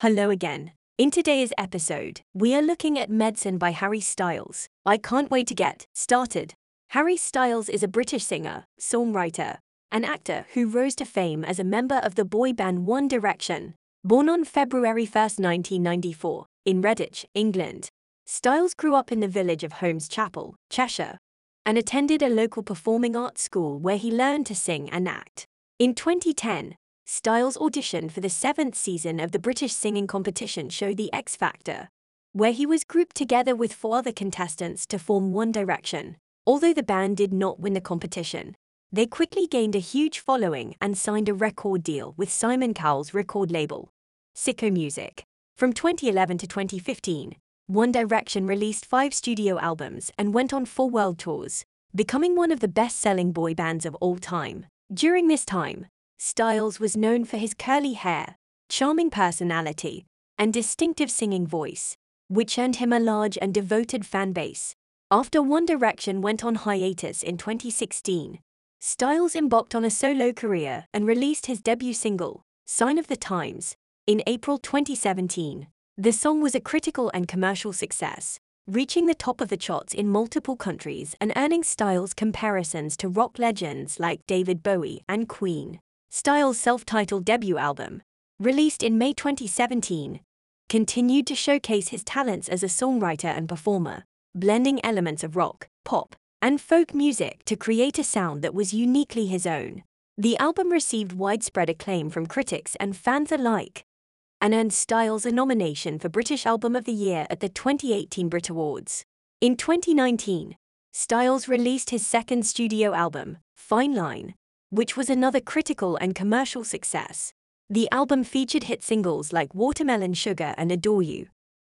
Hello again. In today's episode, we are looking at Medicine by Harry Styles. I can't wait to get started. Harry Styles is a British singer, songwriter, and actor who rose to fame as a member of the boy band One Direction. Born on February 1, 1994, in Redditch, England, Styles grew up in the village of Holmes Chapel, Cheshire, and attended a local performing arts school where he learned to sing and act. In 2010, Styles auditioned for the seventh season of the British singing competition show The X Factor, where he was grouped together with four other contestants to form One Direction. Although the band did not win the competition, they quickly gained a huge following and signed a record deal with Simon Cowell's record label, Syco Music. From 2011 to 2015, One Direction released five studio albums and went on four world tours, becoming one of the best selling boy bands of all time. During this time, Styles was known for his curly hair, charming personality, and distinctive singing voice, which earned him a large and devoted fan base. After One Direction went on hiatus in 2016, Styles embarked on a solo career and released his debut single, Sign of the Times, in April 2017. The song was a critical and commercial success, reaching the top of the charts in multiple countries and earning Styles comparisons to rock legends like David Bowie and Queen. Styles' self titled debut album, released in May 2017, continued to showcase his talents as a songwriter and performer, blending elements of rock, pop, and folk music to create a sound that was uniquely his own. The album received widespread acclaim from critics and fans alike, and earned Styles a nomination for British Album of the Year at the 2018 Brit Awards. In 2019, Styles released his second studio album, Fine Line, which was another critical and commercial success. The album featured hit singles like Watermelon Sugar and Adore You,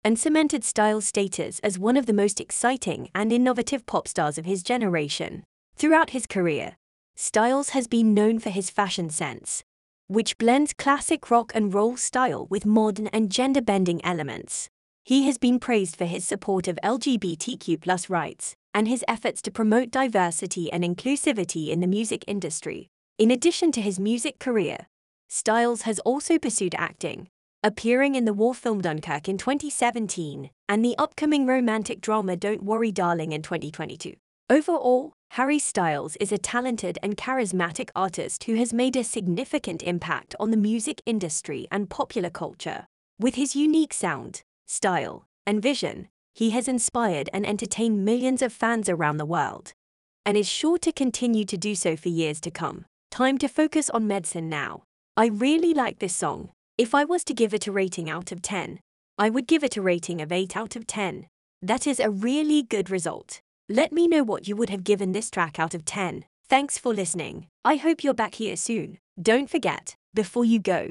and cemented Styles' status as one of the most exciting and innovative pop stars of his generation. Throughout his career, Styles has been known for his fashion sense, which blends classic rock and roll style with modern and gender bending elements. He has been praised for his support of LGBTQ rights and his efforts to promote diversity and inclusivity in the music industry. In addition to his music career, Styles has also pursued acting, appearing in the war film Dunkirk in 2017 and the upcoming romantic drama Don't Worry Darling in 2022. Overall, Harry Styles is a talented and charismatic artist who has made a significant impact on the music industry and popular culture. With his unique sound, style, and vision, he has inspired and entertained millions of fans around the world, and is sure to continue to do so for years to come. Time to focus on medicine now. I really like this song. If I was to give it a rating out of 10, I would give it a rating of 8 out of 10. That is a really good result. Let me know what you would have given this track out of 10. Thanks for listening. I hope you're back here soon. Don't forget, before you go,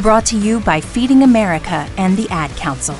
Brought to you by Feeding America and the Ad Council.